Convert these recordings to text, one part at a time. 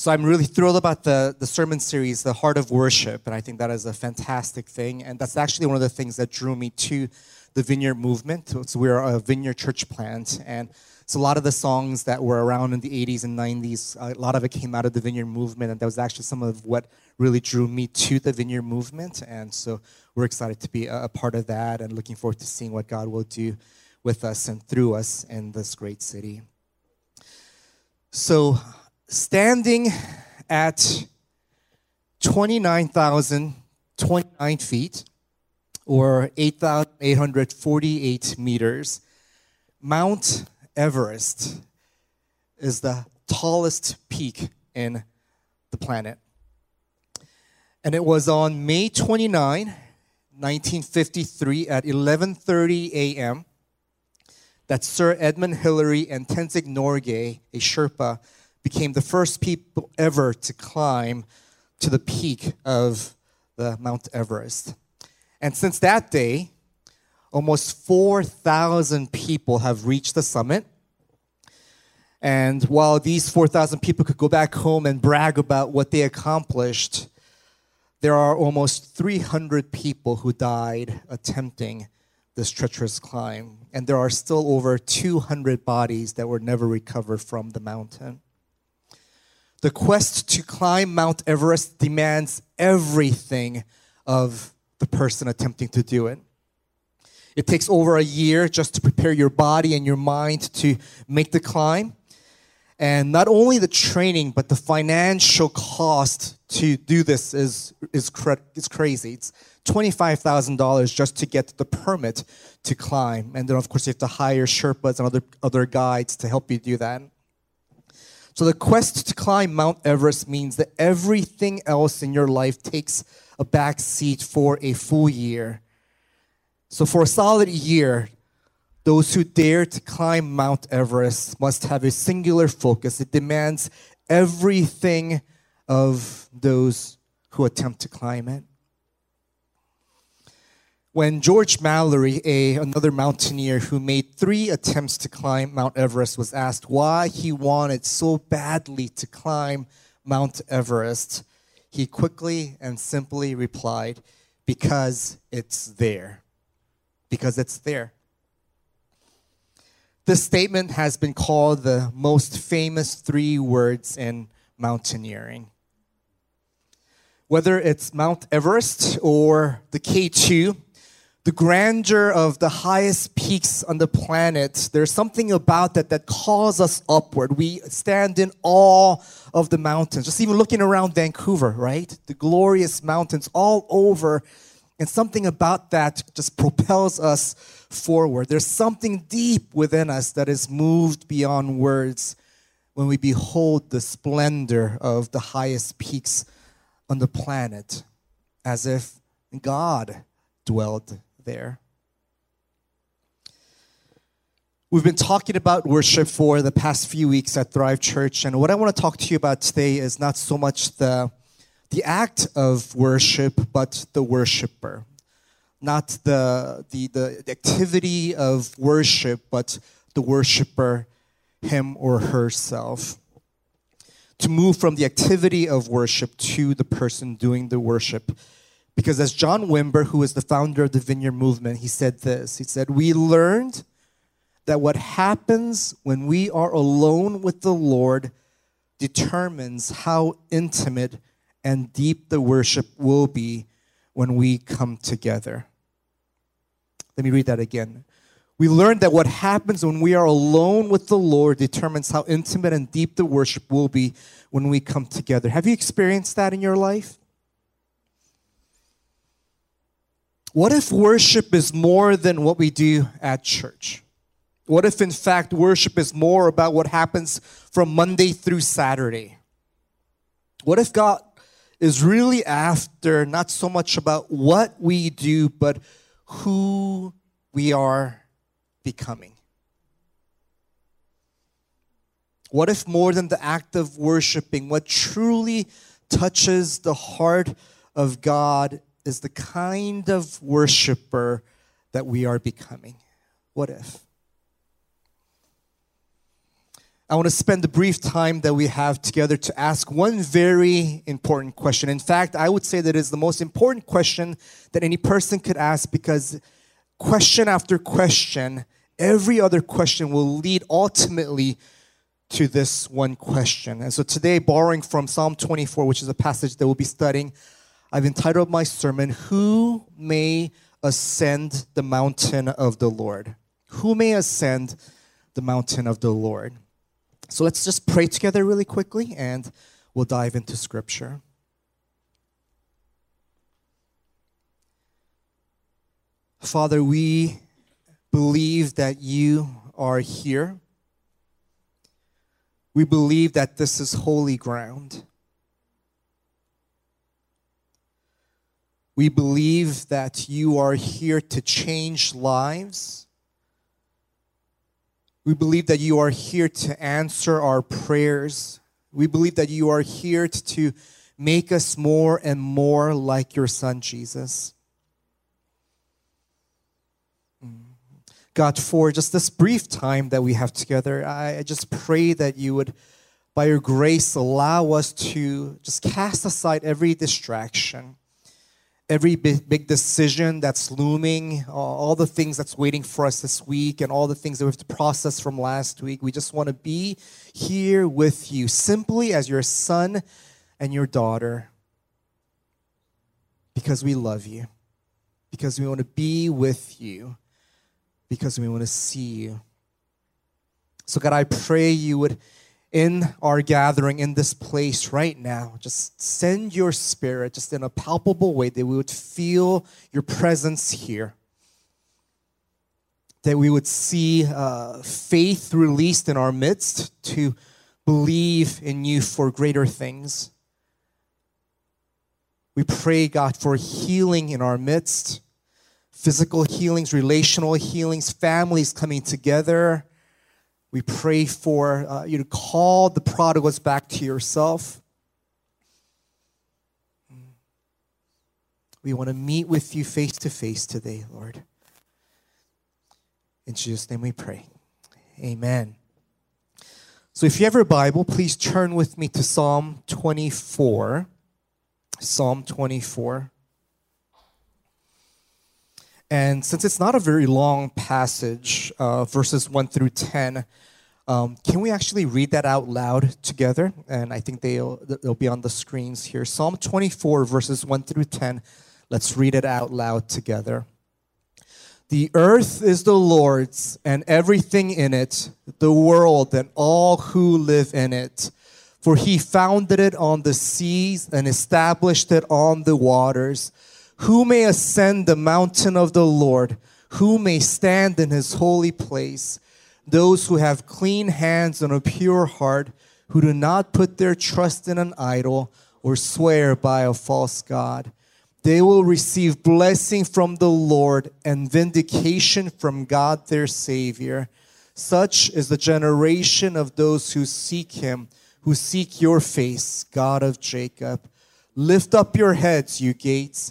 So I'm really thrilled about the, the sermon series, The Heart of Worship, and I think that is a fantastic thing. And that's actually one of the things that drew me to the Vineyard movement. So we're a Vineyard church plant, and so a lot of the songs that were around in the 80s and 90s, a lot of it came out of the Vineyard movement, and that was actually some of what really drew me to the Vineyard movement. And so we're excited to be a, a part of that and looking forward to seeing what God will do with us and through us in this great city. So standing at 29,029 feet or 8,848 meters, Mount Everest is the tallest peak in the planet. And it was on May 29, 1953 at 11:30 a.m. that Sir Edmund Hillary and Tenzing Norgay, a Sherpa, became the first people ever to climb to the peak of the Mount Everest. And since that day, almost 4,000 people have reached the summit. And while these 4,000 people could go back home and brag about what they accomplished, there are almost 300 people who died attempting this treacherous climb. And there are still over 200 bodies that were never recovered from the mountain. The quest to climb Mount Everest demands everything of the person attempting to do it. It takes over a year just to prepare your body and your mind to make the climb. And not only the training, but the financial cost to do this is, is, cra- is crazy. It's $25,000 just to get the permit to climb. And then, of course, you have to hire Sherpas and other, other guides to help you do that. So the quest to climb Mount Everest means that everything else in your life takes a back seat for a full year. So for a solid year, those who dare to climb Mount Everest must have a singular focus. It demands everything of those who attempt to climb it. When George Mallory, a, another mountaineer who made three attempts to climb Mount Everest, was asked why he wanted so badly to climb Mount Everest, he quickly and simply replied, Because it's there. Because it's there. This statement has been called the most famous three words in mountaineering. Whether it's Mount Everest or the K2, the grandeur of the highest peaks on the planet, there's something about that that calls us upward. We stand in awe of the mountains. Just even looking around Vancouver, right? The glorious mountains all over. And something about that just propels us forward. There's something deep within us that is moved beyond words when we behold the splendor of the highest peaks on the planet as if God dwelled there. We've been talking about worship for the past few weeks at Thrive Church, and what I want to talk to you about today is not so much the, the act of worship, but the worshiper. Not the, the, the activity of worship, but the worshiper, him or herself. To move from the activity of worship to the person doing the worship because as John Wimber, who is the founder of the Vineyard Movement, he said this He said, We learned that what happens when we are alone with the Lord determines how intimate and deep the worship will be when we come together. Let me read that again. We learned that what happens when we are alone with the Lord determines how intimate and deep the worship will be when we come together. Have you experienced that in your life? What if worship is more than what we do at church? What if, in fact, worship is more about what happens from Monday through Saturday? What if God is really after not so much about what we do, but who we are becoming? What if more than the act of worshiping, what truly touches the heart of God is the kind of worshiper that we are becoming. What if? I want to spend the brief time that we have together to ask one very important question. In fact, I would say that is the most important question that any person could ask because question after question, every other question will lead ultimately to this one question. And so today, borrowing from Psalm 24, which is a passage that we'll be studying, I've entitled my sermon, Who May Ascend the Mountain of the Lord? Who may ascend the mountain of the Lord? So let's just pray together really quickly and we'll dive into scripture. Father, we believe that you are here. We believe that this is holy ground. We believe that you are here to change lives. We believe that you are here to answer our prayers. We believe that you are here to make us more and more like your Son, Jesus. God, for just this brief time that we have together, I just pray that you would, by your grace, allow us to just cast aside every distraction every big, decision that's looming, all the things that's waiting for us this week, and all the things that we have to process from last week. We just want to be here with you, simply as your son and your daughter, because we love you, because we want to be with you, because we want to see you. So, God, I pray you would in our gathering in this place right now. Just send your spirit just in a palpable way that we would feel your presence here. That we would see uh, faith released in our midst to believe in you for greater things. We pray, God, for healing in our midst physical healings, relational healings, families coming together we pray for uh, you to call the prodigals back to yourself. We want to meet with you face to face today, Lord. In Jesus' name we pray. Amen. So if you have your Bible, please turn with me to Psalm 24. Psalm 24. And since it's not a very long passage, uh, verses 1 through 10, um, can we actually read that out loud together? And I think they'll, they'll be on the screens here. Psalm 24, verses 1 through 10. Let's read it out loud together. The earth is the Lord's and everything in it, the world and all who live in it. For he founded it on the seas and established it on the waters. Who may ascend the mountain of the Lord? Who may stand in his holy place? Those who have clean hands and a pure heart, who do not put their trust in an idol or swear by a false God. They will receive blessing from the Lord and vindication from God their Savior. Such is the generation of those who seek him, who seek your face, God of Jacob. Lift up your heads, you gates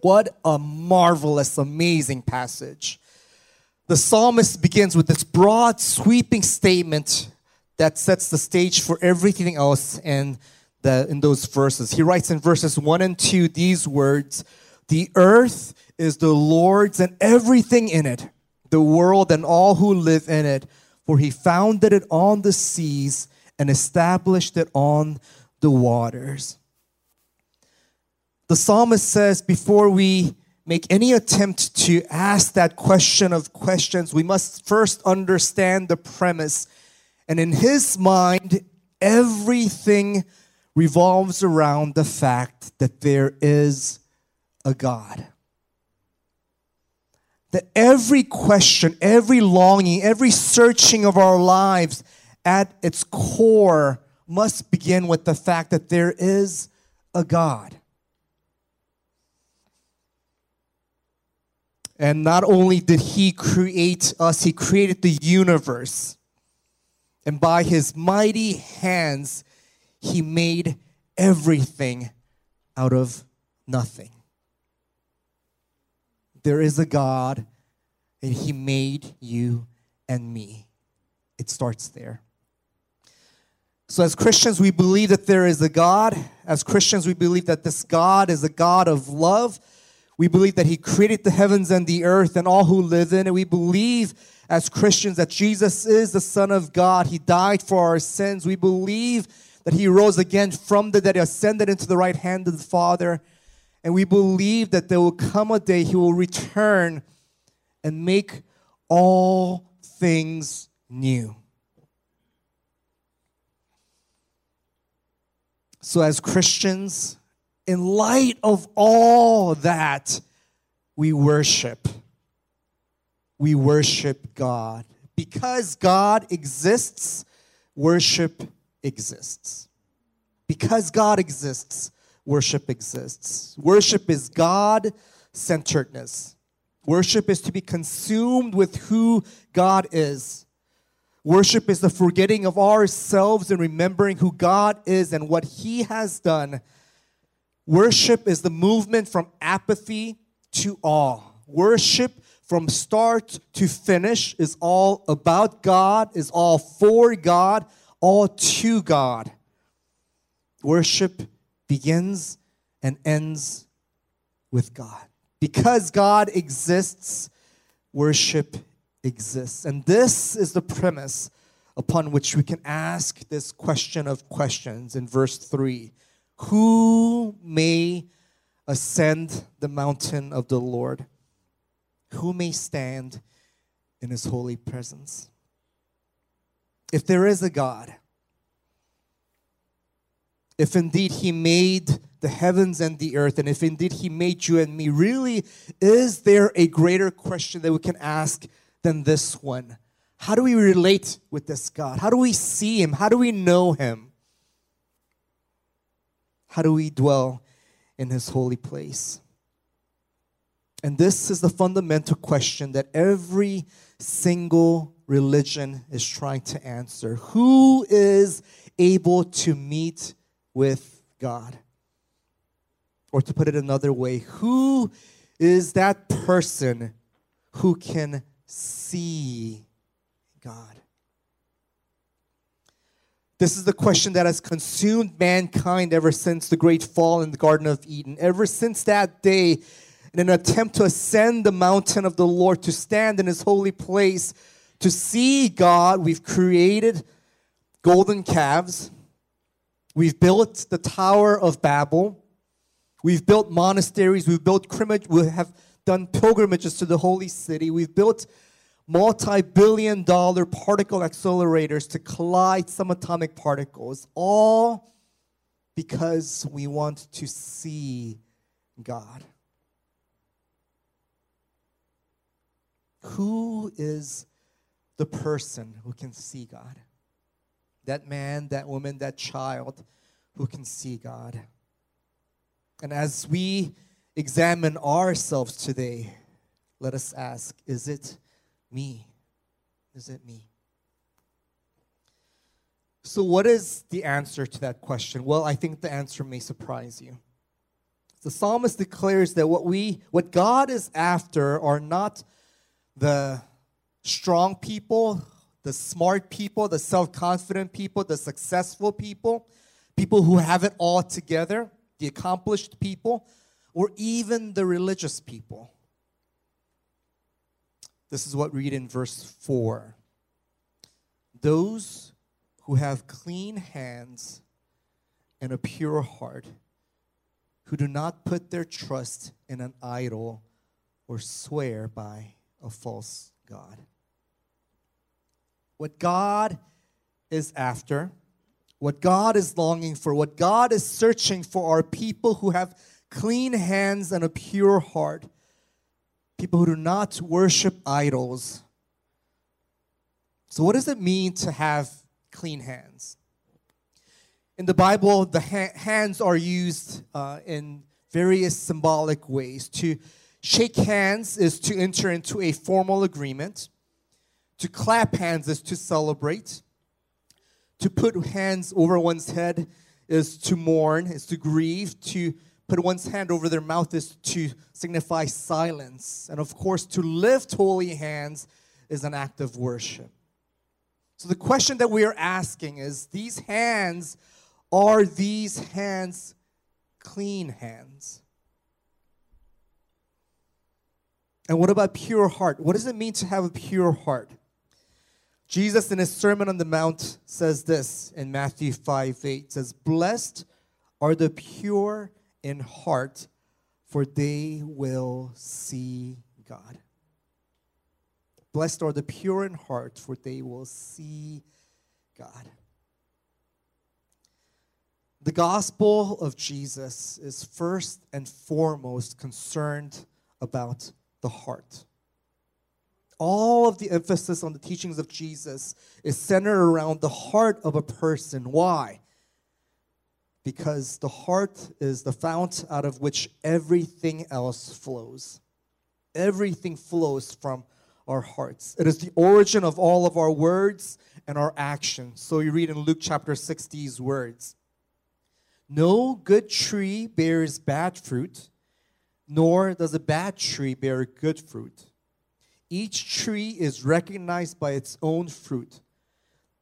What a marvelous, amazing passage. The psalmist begins with this broad, sweeping statement that sets the stage for everything else in, the, in those verses. He writes in verses 1 and 2 these words The earth is the Lord's and everything in it, the world and all who live in it, for he founded it on the seas and established it on the waters. The psalmist says before we make any attempt to ask that question of questions, we must first understand the premise. And in his mind, everything revolves around the fact that there is a God. That every question, every longing, every searching of our lives at its core must begin with the fact that there is a God. And not only did He create us, He created the universe. And by His mighty hands, He made everything out of nothing. There is a God, and He made you and me. It starts there. So, as Christians, we believe that there is a God. As Christians, we believe that this God is a God of love. We believe that He created the heavens and the earth and all who live in it. We believe as Christians that Jesus is the Son of God. He died for our sins. We believe that He rose again from the dead, He ascended into the right hand of the Father. And we believe that there will come a day He will return and make all things new. So, as Christians, in light of all that, we worship. We worship God. Because God exists, worship exists. Because God exists, worship exists. Worship is God centeredness. Worship is to be consumed with who God is. Worship is the forgetting of ourselves and remembering who God is and what He has done. Worship is the movement from apathy to awe. Worship from start to finish is all about God, is all for God, all to God. Worship begins and ends with God. Because God exists, worship exists. And this is the premise upon which we can ask this question of questions in verse 3 Who may ascend the mountain of the Lord? Who may stand in his holy presence? If there is a God, if indeed he made the heavens and the earth, and if indeed he made you and me, really, is there a greater question that we can ask than this one. How do we relate with this God? How do we see Him? How do we know Him? How do we dwell in His holy place? And this is the fundamental question that every single religion is trying to answer. Who is able to meet with God? Or to put it another way, who is that person who can see God? This is the question that has consumed mankind ever since the great fall in the Garden of Eden. Ever since that day, in an attempt to ascend the mountain of the Lord, to stand in his holy place, to see God, we've created golden calves. We've built the Tower of Babel. We've built monasteries. We've built we have done pilgrimages to the holy city. We've built multi billion dollar particle accelerators to collide subatomic particles, all because we want to see God. Who is the person who can see God? That man, that woman, that child who can see God. And as we examine ourselves today, let us ask is it me? Is it me? So, what is the answer to that question? Well, I think the answer may surprise you. The psalmist declares that what we what God is after are not the strong people, the smart people, the self-confident people, the successful people, people who have it all together, the accomplished people, or even the religious people. This is what we read in verse 4. Those who have clean hands and a pure heart, who do not put their trust in an idol or swear by a false God. What God is after, what God is longing for, what God is searching for are people who have clean hands and a pure heart, people who do not worship idols. So, what does it mean to have clean hands? In the Bible, the ha- hands are used uh, in various symbolic ways. To shake hands is to enter into a formal agreement. To clap hands is to celebrate. To put hands over one's head is to mourn, is to grieve. To put one's hand over their mouth is to signify silence. And of course, to lift holy hands is an act of worship. So the question that we are asking is these hands, are these hands clean hands? And what about pure heart? What does it mean to have a pure heart? Jesus in his Sermon on the Mount says this in Matthew 5 8 says, Blessed are the pure in heart, for they will see God. Blessed are the pure in heart, for they will see God. The gospel of Jesus is first and foremost concerned about the heart. All of the emphasis on the teachings of Jesus is centered around the heart of a person. Why? Because the heart is the fount out of which everything else flows. Everything flows from our hearts. It is the origin of all of our words and our actions. So you read in Luke chapter 6 these words No good tree bears bad fruit, nor does a bad tree bear good fruit. Each tree is recognized by its own fruit.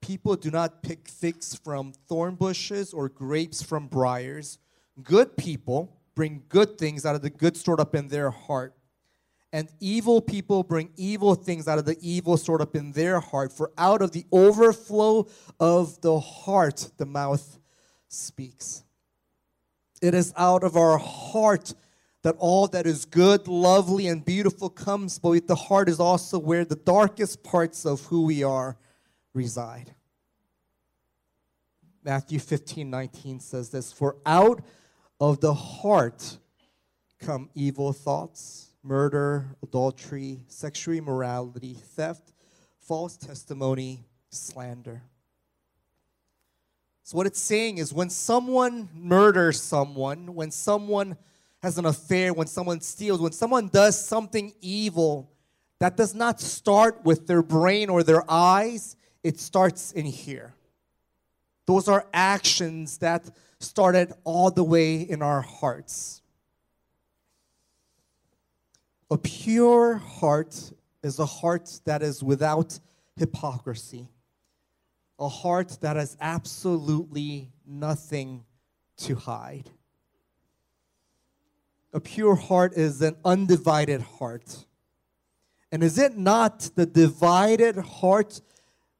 People do not pick figs from thorn bushes or grapes from briars. Good people bring good things out of the good stored up in their heart. And evil people bring evil things out of the evil stored up in their heart. For out of the overflow of the heart, the mouth speaks. It is out of our heart that all that is good, lovely, and beautiful comes, but the heart is also where the darkest parts of who we are reside. Matthew 15 19 says this For out of the heart come evil thoughts, murder, adultery, sexual immorality, theft, false testimony, slander. So, what it's saying is when someone murders someone, when someone has an affair, when someone steals, when someone does something evil, that does not start with their brain or their eyes, it starts in here. Those are actions that started all the way in our hearts. A pure heart is a heart that is without hypocrisy, a heart that has absolutely nothing to hide. A pure heart is an undivided heart. And is it not the divided heart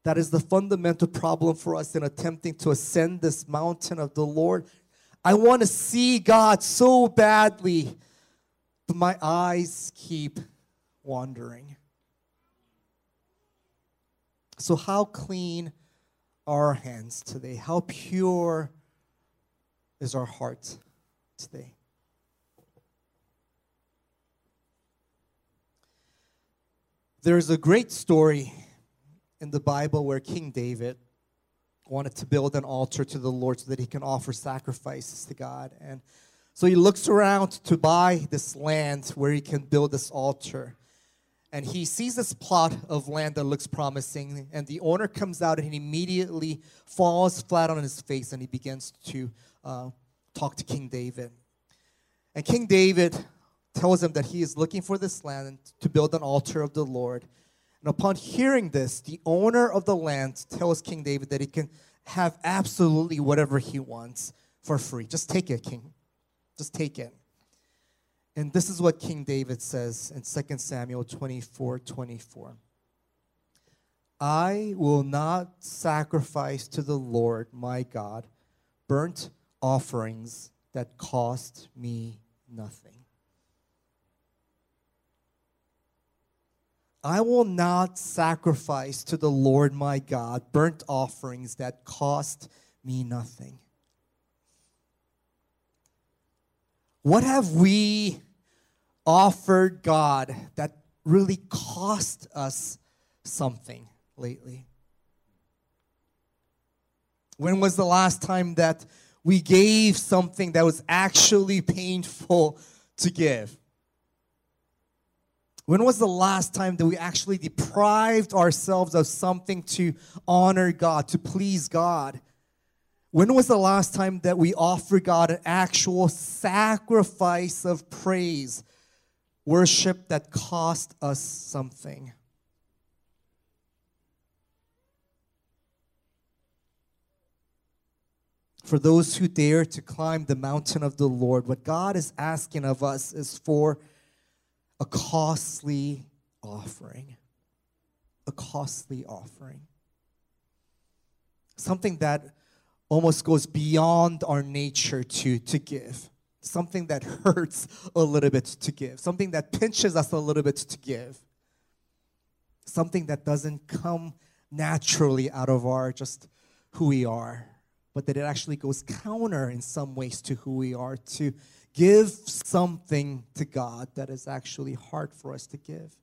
that is the fundamental problem for us in attempting to ascend this mountain of the Lord? I want to see God so badly, but my eyes keep wandering. So, how clean are our hands today? How pure is our heart today? There's a great story in the Bible where King David wanted to build an altar to the Lord so that he can offer sacrifices to God. And so he looks around to buy this land where he can build this altar. And he sees this plot of land that looks promising, and the owner comes out and he immediately falls flat on his face and he begins to uh, talk to King David. And King David tells him that he is looking for this land to build an altar of the Lord. And upon hearing this, the owner of the land tells King David that he can have absolutely whatever he wants for free. Just take it, King. Just take it. And this is what King David says in 2 Samuel 24 24. I will not sacrifice to the Lord my God burnt offerings that cost me nothing. I will not sacrifice to the Lord my God burnt offerings that cost me nothing. What have we offered God that really cost us something lately? When was the last time that we gave something that was actually painful to give? When was the last time that we actually deprived ourselves of something to honor God, to please God? When was the last time that we offered God an actual sacrifice of praise, worship that cost us something? For those who dare to climb the mountain of the Lord, what God is asking of us is for a costly offering. A costly offering. Something that almost goes beyond our nature to, to give. Something that hurts a little bit to give. Something that pinches us a little bit to give. Something that doesn't come naturally out of our just who we are but that it actually goes counter in some ways to who we are to give something to God that is actually hard for us to give.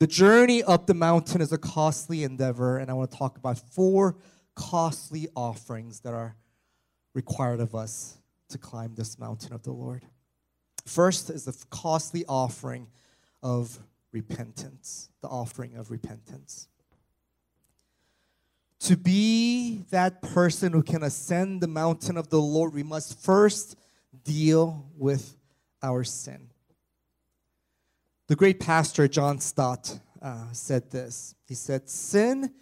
The journey up the mountain is a costly endeavor, and I want to talk about four costly offerings that are required of us to climb this mountain of the Lord. First is the costly offering of repentance, the offering of repentance. To be that person who can ascend the mountain of the Lord, we must first deal with our sin. The great pastor John Stott uh, said this. He said, Sin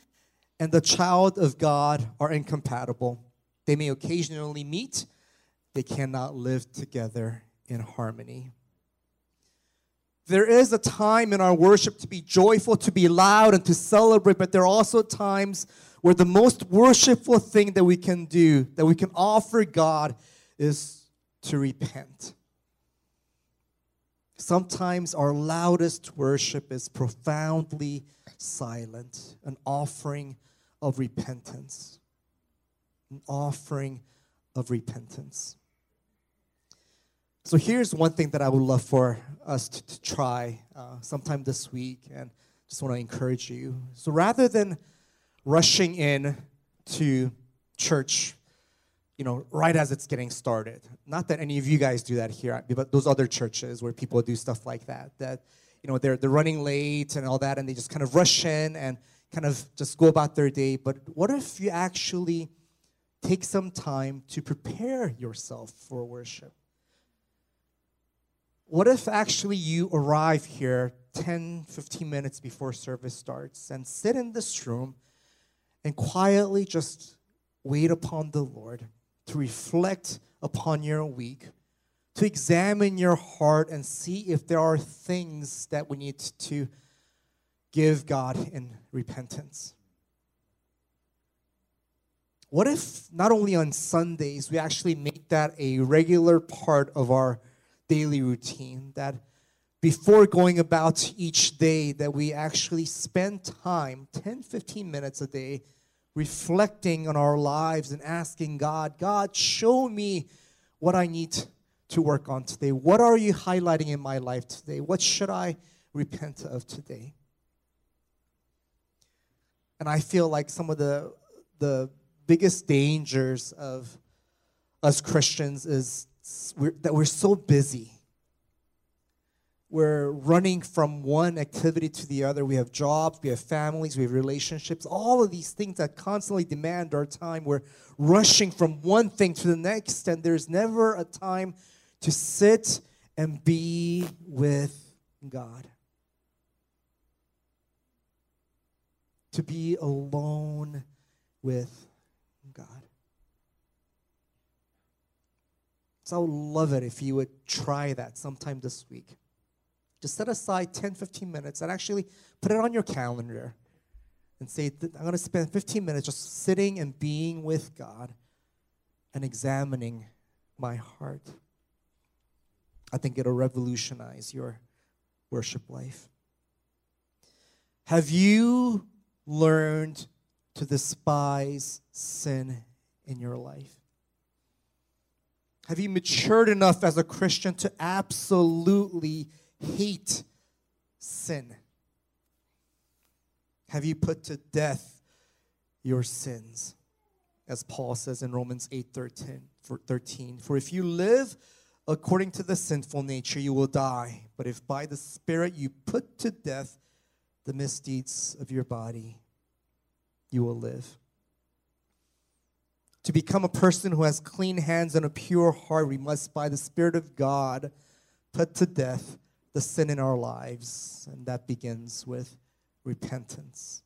and the child of God are incompatible. They may occasionally meet, they cannot live together in harmony. There is a time in our worship to be joyful, to be loud, and to celebrate, but there are also times where the most worshipful thing that we can do, that we can offer God, is to repent. Sometimes our loudest worship is profoundly silent, an offering of repentance. An offering of repentance. So here's one thing that I would love for us to, to try uh, sometime this week, and just want to encourage you. So rather than rushing in to church, you know, right as it's getting started. Not that any of you guys do that here, but those other churches where people do stuff like that, that, you know, they're, they're running late and all that, and they just kind of rush in and kind of just go about their day. But what if you actually take some time to prepare yourself for worship? What if actually you arrive here 10, 15 minutes before service starts and sit in this room and quietly just wait upon the Lord, to reflect upon your week, to examine your heart and see if there are things that we need to give God in repentance. What if not only on Sundays we actually make that a regular part of our daily routine that before going about each day that we actually spend time 10 15 minutes a day reflecting on our lives and asking god god show me what i need to work on today. What are you highlighting in my life today? What should i repent of today? And i feel like some of the the biggest dangers of us christians is we're, that we're so busy we're running from one activity to the other. We have jobs, we have families, we have relationships, all of these things that constantly demand our time. We're rushing from one thing to the next, and there's never a time to sit and be with God. To be alone with God. So I would love it if you would try that sometime this week. Just set aside 10, 15 minutes and actually put it on your calendar and say, I'm going to spend 15 minutes just sitting and being with God and examining my heart. I think it'll revolutionize your worship life. Have you learned to despise sin in your life? Have you matured enough as a Christian to absolutely hate sin? Have you put to death your sins? as Paul says in Romans 8 13, for 13. For if you live according to the sinful nature, you will die. But if by the Spirit you put to death the misdeeds of your body, you will live. To become a person who has clean hands and a pure heart, we must, by the Spirit of God, put to death the sin in our lives. And that begins with repentance.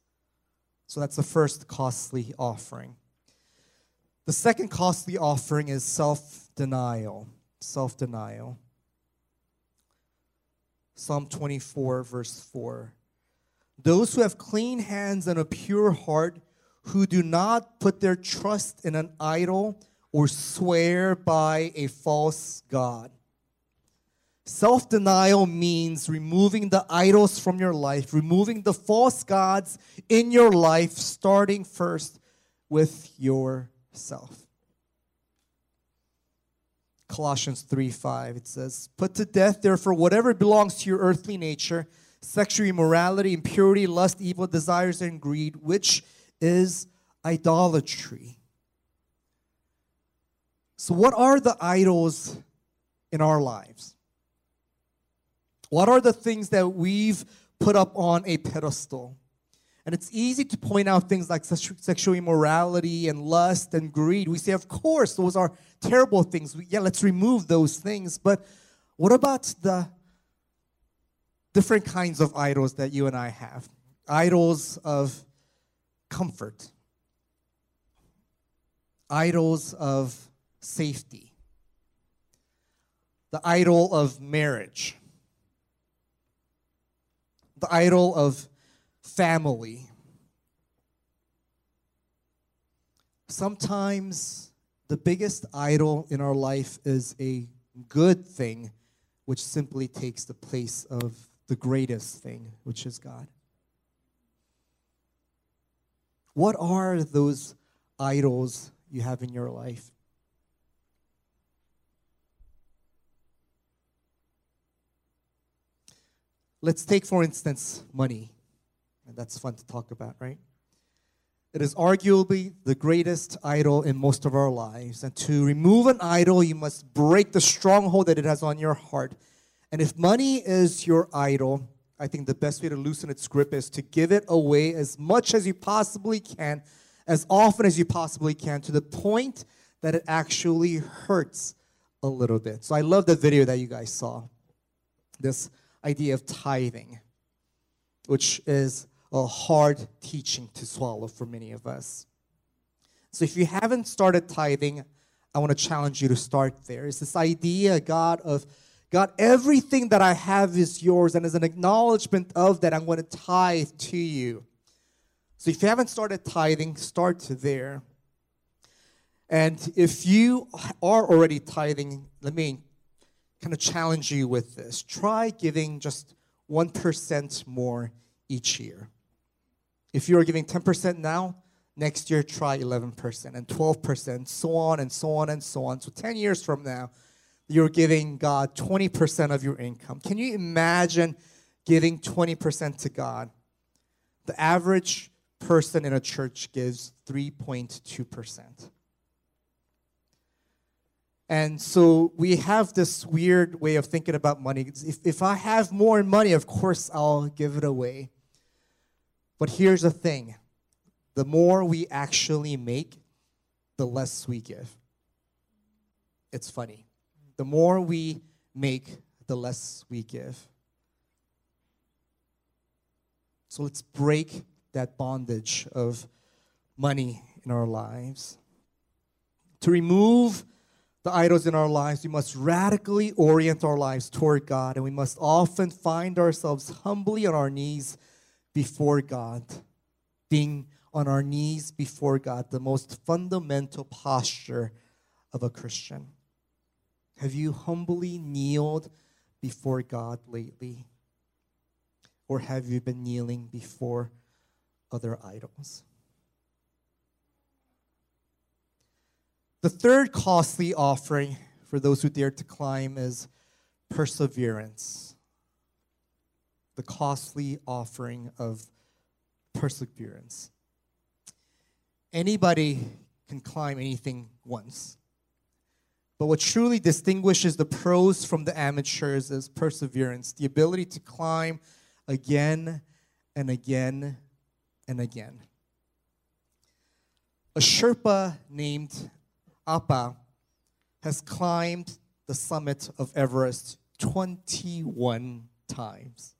So that's the first costly offering. The second costly offering is self denial. Self denial. Psalm 24, verse 4. Those who have clean hands and a pure heart, who do not put their trust in an idol or swear by a false God. Self denial means removing the idols from your life, removing the false gods in your life, starting first with yourself. Colossians 3 5, it says, Put to death, therefore, whatever belongs to your earthly nature sexual immorality, impurity, lust, evil desires, and greed, which is idolatry. So, what are the idols in our lives? What are the things that we've put up on a pedestal? And it's easy to point out things like sexual immorality and lust and greed. We say, of course, those are terrible things. Yeah, let's remove those things. But what about the different kinds of idols that you and I have? Idols of comfort, idols of safety, the idol of marriage, the idol of family. Sometimes the biggest idol in our life is a good thing, which simply takes the place of the greatest thing, which is God. What are those idols you have in your life? Let's take, for instance, money. And that's fun to talk about, right? It is arguably the greatest idol in most of our lives. And to remove an idol, you must break the stronghold that it has on your heart. And if money is your idol, I think the best way to loosen its grip is to give it away as much as you possibly can, as often as you possibly can, to the point that it actually hurts a little bit. So I love the video that you guys saw. This idea of tithing, which is a hard teaching to swallow for many of us. So if you haven't started tithing, I want to challenge you to start there. It's this idea, God, of God, everything that I have is yours, and as an acknowledgement of that, I'm going to tithe to you. So if you haven't started tithing, start there. And if you are already tithing, let me kind of challenge you with this. Try giving just 1% more each year. If you are giving 10% now, next year try 11% and 12%, so on and so on and so on. So 10 years from now, you're giving God 20% of your income. Can you imagine giving 20% to God? The average person in a church gives 3.2%. And so we have this weird way of thinking about money. If, if I have more money, of course I'll give it away. But here's the thing the more we actually make, the less we give. It's funny the more we make, the less we give. So let's break that bondage of money in our lives. To remove the idols in our lives, we must radically orient our lives toward God, and we must often find ourselves humbly on our knees before God. Being on our knees before God, the most fundamental posture of a Christian. Have you humbly kneeled before God lately? Or have you been kneeling before other idols? The third costly offering for those who dare to climb is perseverance. The costly offering of perseverance. Anybody can climb anything once. But what truly distinguishes the pros from the amateurs is perseverance, the ability to climb again and again and again. A Sherpa named Apa has climbed the summit of Everest 21 times.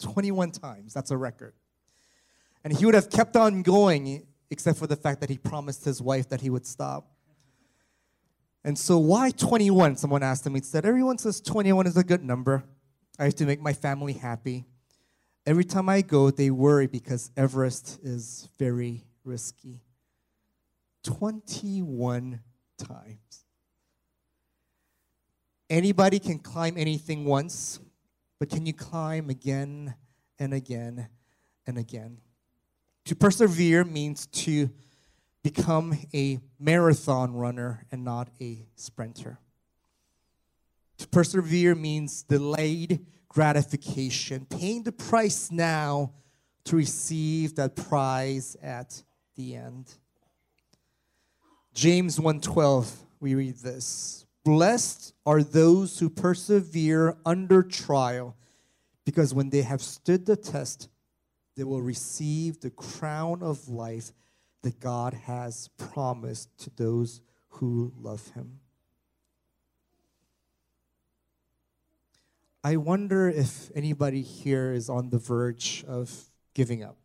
21 times. That's a record. And he would have kept on going, except for the fact that he promised his wife that he would stop. And so, why 21? Someone asked him. He said, Everyone says 21 is a good number. I have to make my family happy. Every time I go, they worry because Everest is very risky. 21 times. Anybody can climb anything once, but can you climb again and again and again? To persevere means to become a marathon runner and not a sprinter. To persevere means delayed gratification, paying the price now to receive that prize at the end. James 1:12 we read this. Blessed are those who persevere under trial because when they have stood the test they will receive the crown of life that God has promised to those who love him. I wonder if anybody here is on the verge of giving up,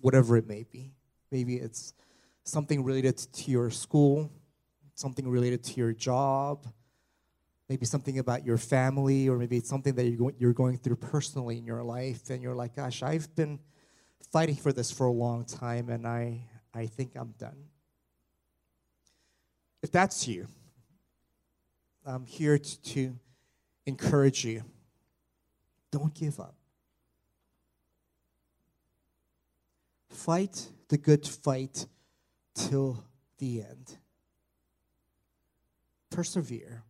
whatever it may be. Maybe it's something related to your school, something related to your job, maybe something about your family, or maybe it's something that you're going, through personally in your life, and you're like, gosh, I've been fighting for this for a long time, and I, I think I'm done. If that's you, I'm here to, to encourage you. Don't give up. Fight the good fight till the end. Persevere.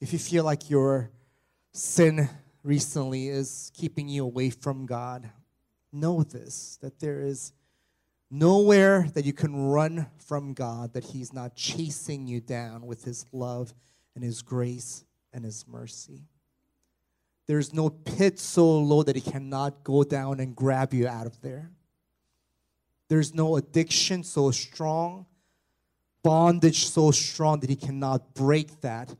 If you feel like your sin recently is keeping you away from God, know this that there is nowhere that you can run from God that He's not chasing you down with His love and His grace and His mercy. There's no pit so low that He cannot go down and grab you out of there. There's no addiction so strong, bondage so strong that He cannot break that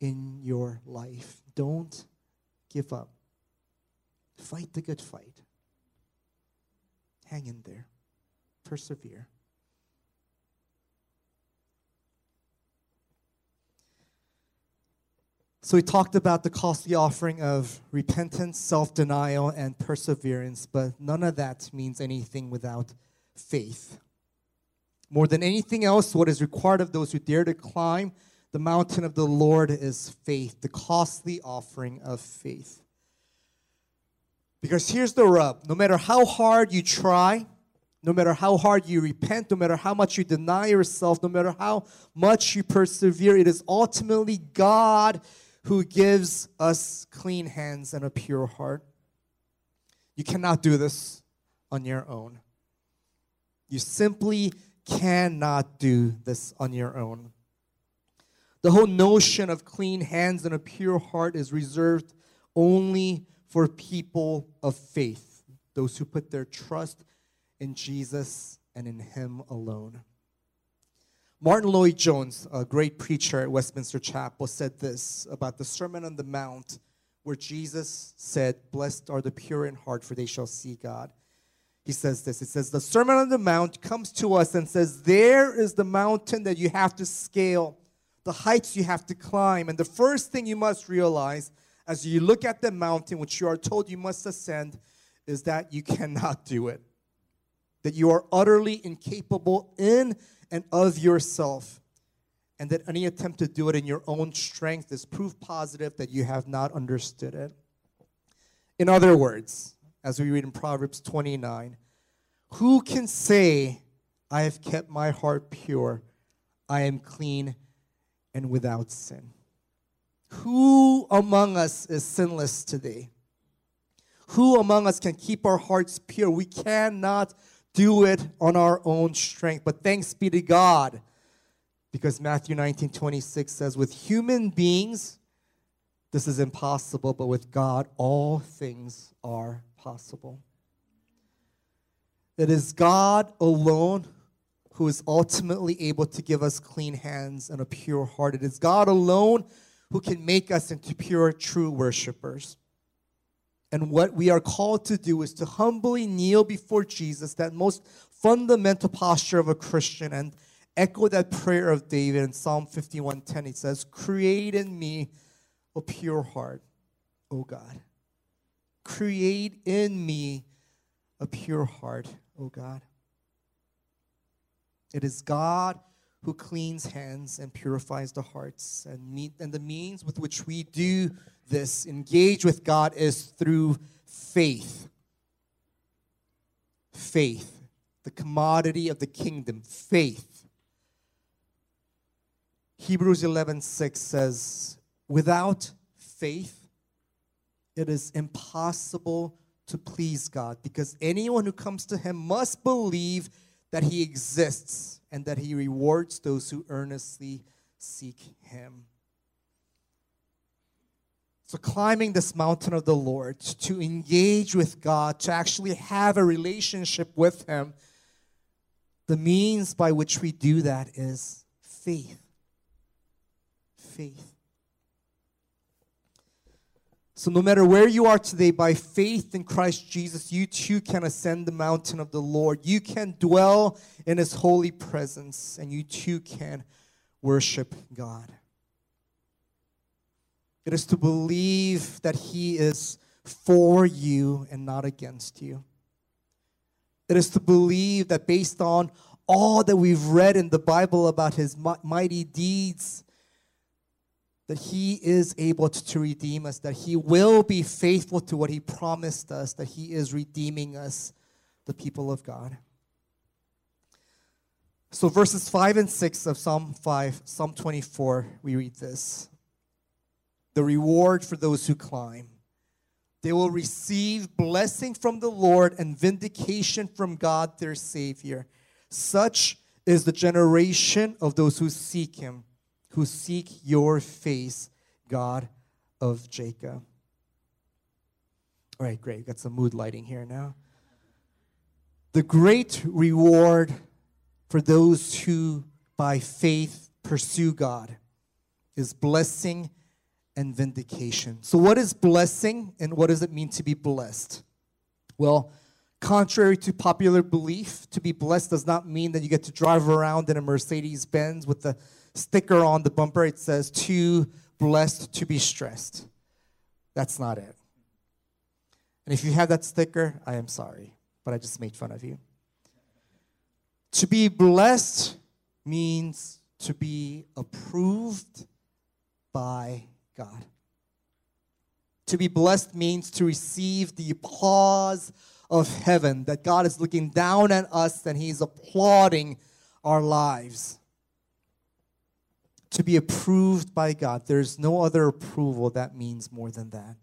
in your life. Don't give up. Fight the good fight. Hang in there. Persevere. So, we talked about the costly offering of repentance, self denial, and perseverance, but none of that means anything without faith. More than anything else, what is required of those who dare to climb the mountain of the Lord is faith, the costly offering of faith. Because here's the rub no matter how hard you try, no matter how hard you repent, no matter how much you deny yourself, no matter how much you persevere, it is ultimately God who gives us clean hands and a pure heart. You cannot do this on your own. You simply cannot do this on your own. The whole notion of clean hands and a pure heart is reserved only for people of faith, those who put their trust in Jesus and in Him alone. Martyn Lloyd-Jones, a great preacher at Westminster Chapel, said this about the Sermon on the Mount, where Jesus said, Blessed are the pure in heart, for they shall see God. He says this It says, The Sermon on the Mount comes to us and says, There is the mountain that you have to scale the heights you have to climb. And the first thing you must realize as you look at the mountain, which you are told you must ascend, is that you cannot do it. That you are utterly incapable in and of yourself. And that any attempt to do it in your own strength is proof positive that you have not understood it. In other words, as we read in Proverbs 29, who can say, I have kept my heart pure, I am clean and without sin. Who among us is sinless today? Who among us can keep our hearts pure? We cannot do it on our own strength. But thanks be to God, because Matthew 19 26 says, With human beings, this is impossible, but with God, all things are possible. It is God alone who is ultimately able to give us clean hands and a pure heart. It is God alone who can make us into pure, true worshipers. And what we are called to do is to humbly kneel before Jesus, that most fundamental posture of a Christian, and echo that prayer of David in Psalm 51:10. He says, Create in me a pure heart, O God. Create in me a pure heart, O God. It is God who cleans hands and purifies the hearts. And, and the means with which we do this, engage with God, is through faith. Faith, the commodity of the kingdom, faith. Hebrews 11:6 says, "Without faith, it is impossible to please God, because anyone who comes to him must believe that he exists and that he rewards those who earnestly seek him. So, climbing this mountain of the Lord, to engage with God, to actually have a relationship with Him, the means by which we do that is faith. Faith. So, no matter where you are today, by faith in Christ Jesus, you too can ascend the mountain of the Lord. You can dwell in His holy presence, and you too can worship God. It is to believe that He is for you and not against you. It is to believe that based on all that we've read in the Bible about His mighty deeds, that He is able to redeem us, that He will be faithful to what He promised us, that He is redeeming us, the people of God. So, verses 5 and 6 of Psalm 5, Psalm 24, we read this The reward for those who climb. They will receive blessing from the Lord and vindication from God their Savior. Such is the generation of those who seek Him who seek your face, God of Jacob. All right, great. Got some mood lighting here now. The great reward for those who by faith pursue God is blessing and vindication. So, what is blessing and what does it mean to be blessed? Well, contrary to popular belief, to be blessed does not mean that you get to drive around in a Mercedes Benz with the sticker on the bumper, it says, Too blessed to be stressed. That's not it. And if you have that sticker, I am sorry, but I just made fun of you. To be blessed means to be approved by God. To be blessed means to receive the applause of heaven, that God is looking down at us and He's applauding our lives to be approved by God. There's no other approval that means more than that.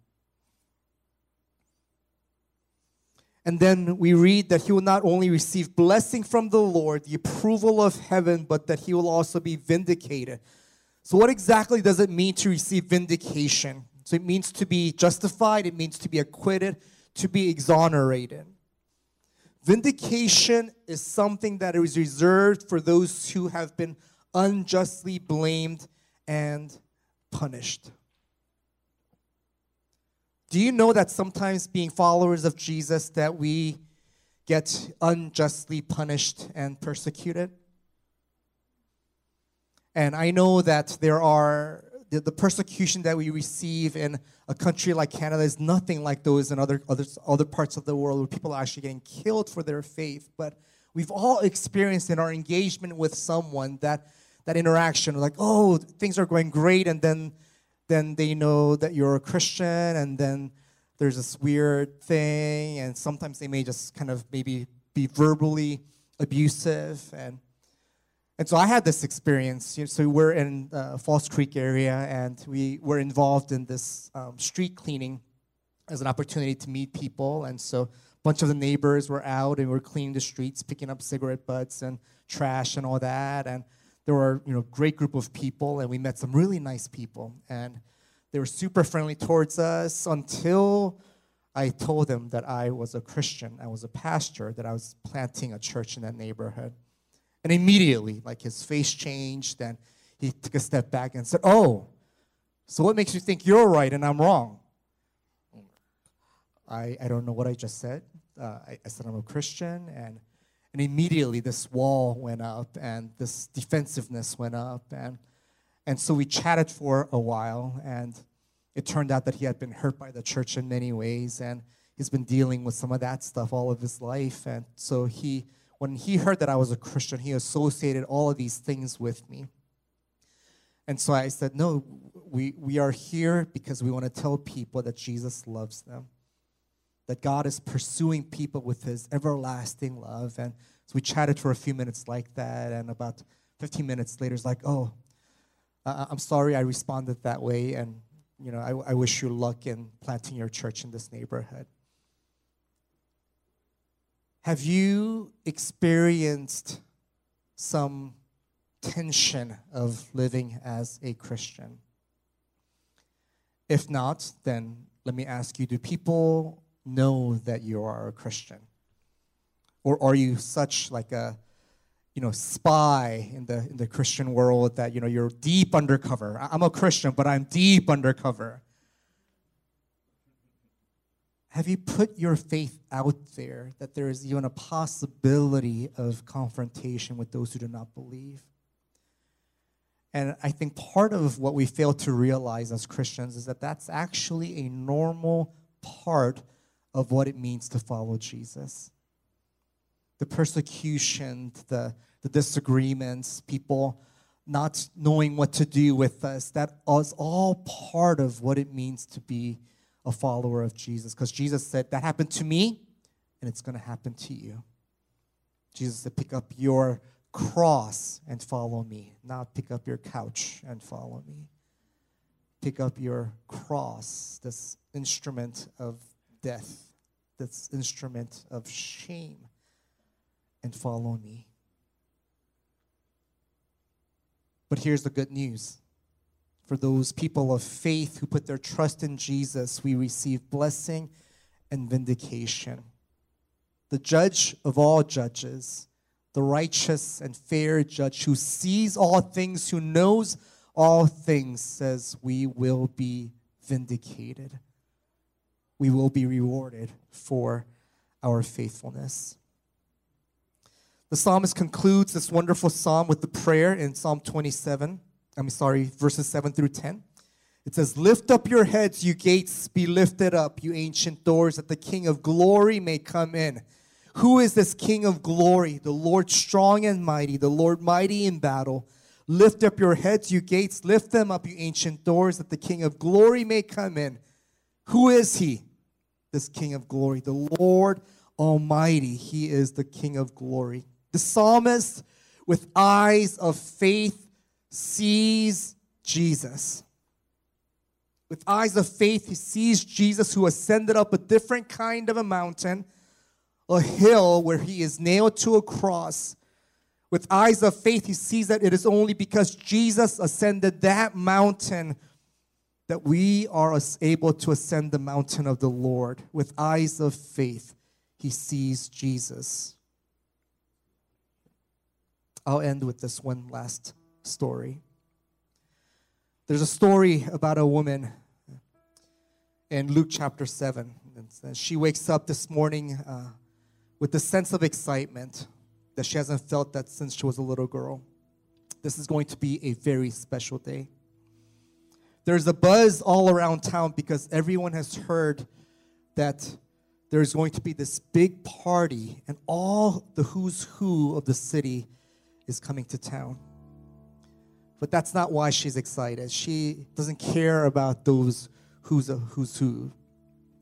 And then we read that he will not only receive blessing from the Lord, the approval of heaven, but that he will also be vindicated. So, what exactly does it mean to receive vindication? So, it means to be justified, it means to be acquitted, to be exonerated. Vindication is something that is reserved for those who have been unjustly blamed and punished. Do you know that sometimes being followers of Jesus that we get unjustly punished and persecuted? And I know that there are the, the, persecution that we receive in a country like Canada is nothing like those in other, other, other parts of the world where people are actually getting killed for their faith. But we've all experienced in our engagement with someone that that interaction like oh things are going great and then then they know that you're a christian and then there's this weird thing and sometimes they may just kind of maybe be verbally abusive and and so I had this experience. So we're in uh, False Creek area, and we were involved in this um, street cleaning as an opportunity to meet people. And so a bunch of the neighbors were out and we were cleaning the streets, picking up cigarette butts and trash and all that. And there were, you know, great group of people, and we met some really nice people. And they were super friendly towards us until I told them that I was a Christian, I was a pastor, that I was planting a church in that neighborhood. And immediately, like his face changed, and he took a step back and said, Oh, so what makes you think you're right and I'm wrong? I, I don't know what I just said. Uh, I, I said I'm a Christian, and, and immediately this wall went up and this defensiveness went up. And, and so we chatted for a while, and it turned out that he had been hurt by the church in many ways, and he's been dealing with some of that stuff all of his life. And so he, when he heard that I was a Christian, he associated all of these things with me. And so I said, No, we, we are here because we want to tell people that Jesus loves them, that God is pursuing people with his everlasting love. And so we chatted for a few minutes like that. And about 15 minutes later, it's like, Oh, I'm sorry I responded that way. And, you know, I, I wish you luck in planting your church in this neighborhood. Have you experienced some tension of living as a Christian? If not, then let me ask you do people know that you are a Christian? Or are you such like a you know spy in the in the Christian world that you know you're deep undercover? I'm a Christian, but I'm deep undercover. Have you put your faith out there that there is even a possibility of confrontation with those who do not believe? And I think part of what we fail to realize as Christians is that that's actually a normal part of what it means to follow Jesus. The persecution, the, the disagreements, people not knowing what to do with us, that is all part of what it means to be a follower of Jesus. Because Jesus said, That happened to me, and it's going to happen to you. Jesus said, Pick up your cross and follow me, not pick up your couch and follow me. Pick up your cross, this instrument of death, this instrument of shame, and follow me. But here's the good news. For those people of faith who put their trust in Jesus, we receive blessing and vindication. The judge of all judges, the righteous and fair judge who sees all things, who knows all things, says, We will be vindicated. We will be rewarded for our faithfulness. The psalmist concludes this wonderful psalm with the prayer in Psalm 27. I'm sorry, verses 7 through 10. It says, Lift up your heads, you gates, be lifted up, you ancient doors, that the King of glory may come in. Who is this King of glory? The Lord strong and mighty, the Lord mighty in battle. Lift up your heads, you gates, lift them up, you ancient doors, that the King of glory may come in. Who is he? This King of glory, the Lord Almighty. He is the King of glory. The psalmist, with eyes of faith, sees Jesus. With eyes of faith, he sees Jesus who ascended up a different kind of a mountain a hill where he is nailed to a cross. With eyes of faith, he sees that it is only because Jesus ascended that mountain that we are able to ascend the mountain of the Lord. With eyes of faith, he sees Jesus. I'll end with this one last story. There's a story about a woman in Luke chapter 7. And she wakes up this morning. Uh, with the sense of excitement that she hasn't felt that since she was a little girl. This is going to be a very special day. There's a buzz all around town because everyone has heard that there's going to be this big party and all the who's who of the city is coming to town. But that's not why she's excited. She doesn't care about those who's a, who's who.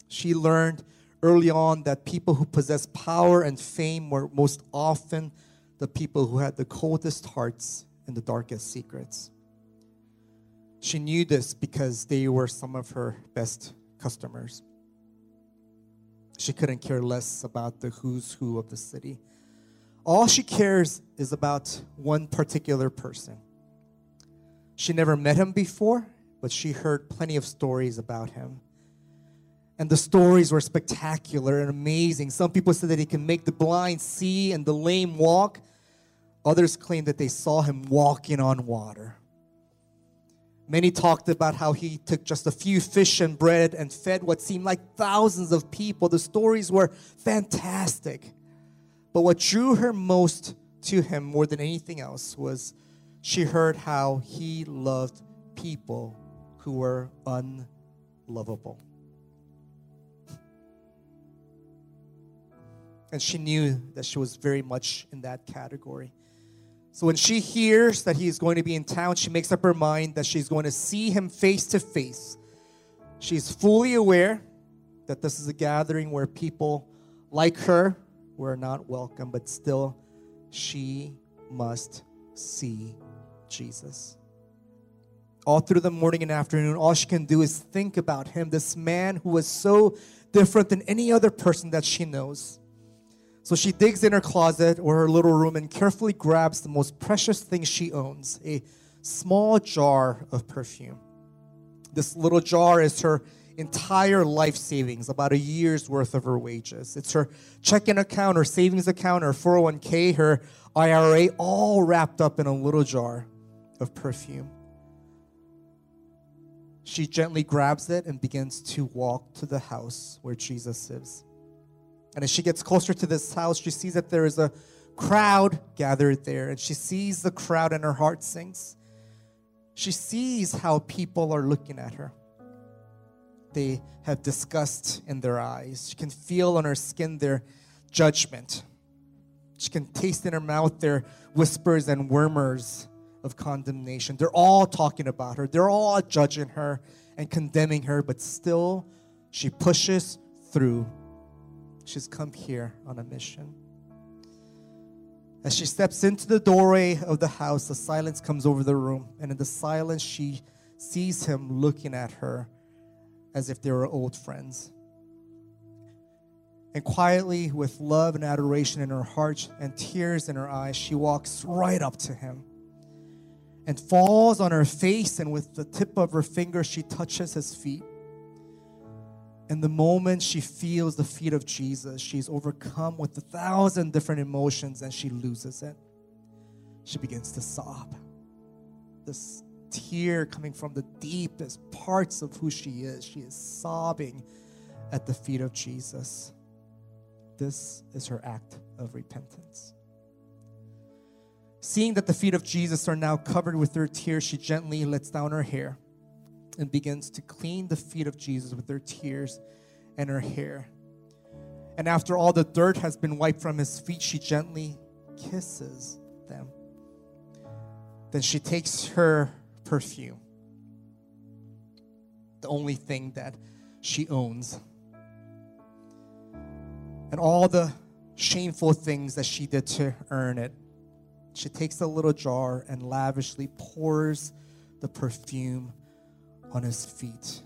She learned early on that people who possess power and fame were most often the people who had the coldest hearts and the darkest secrets. She knew this because they were some of her best customers. She couldn't care less about the who's who of the city. All she cares is about one particular person. She never met him before, but she heard plenty of stories about him. And the stories were spectacular and amazing. Some people said that he can make the blind see and the lame walk. Others claimed that they saw him walking on water. Many talked about how he took just a few fish and bread and fed what seemed like thousands of people. The stories were fantastic. But what drew her most to him more than anything else was she heard how he loved people who were unlovable. And she knew that she was very much in that category. So when she hears that he is going to be in town, she makes up her mind that she's going to see him face to face. She's fully aware that this is a gathering where people like her were not welcome, but still she must see Jesus. All through the morning and afternoon, all she can do is think about him, this man who was so different than any other person that she knows. So she digs in her closet or her little room and carefully grabs the most precious thing she owns a small jar of perfume. This little jar is her entire life savings, about a year's worth of her wages. It's her checking account, her savings account, her 401k, her IRA, all wrapped up in a little jar of perfume. She gently grabs it and begins to walk to the house where Jesus lives. And as she gets closer to this house, she sees that there is a crowd gathered there, and she sees the crowd, and her heart sinks. She sees how people are looking at her. They have disgust in their eyes. She can feel on her skin their judgment. She can taste in her mouth their whispers and murmurs of condemnation. They're all talking about her, they're all judging her and condemning her, but still she pushes through She's come here on a mission. As she steps into the doorway of the house, the silence comes over the room, and in the silence, she sees him looking at her as if they were old friends. And quietly, with love and adoration in her heart and tears in her eyes, she walks right up to him and falls on her face, and with the tip of her finger, she touches his feet. And the moment she feels the feet of Jesus, she's overcome with a thousand different emotions and she loses it. She begins to sob. This tear coming from the deepest parts of who she is. She is sobbing at the feet of Jesus. This is her act of repentance. Seeing that the feet of Jesus are now covered with her tears, she gently lets down her hair and begins to clean the feet of Jesus with her tears and her hair. And after all the dirt has been wiped from his feet, she gently kisses them. Then she takes her perfume, the only thing that she owns, and all the shameful things that she did to earn it. She takes a little jar and lavishly pours the perfume on his feet.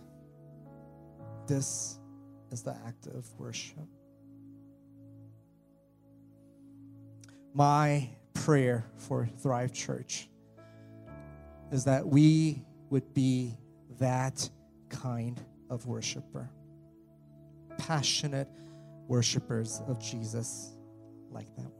This is the act of worship. My prayer for Thrive Church is that we would be that kind of worshiper, passionate worshipers of Jesus like that.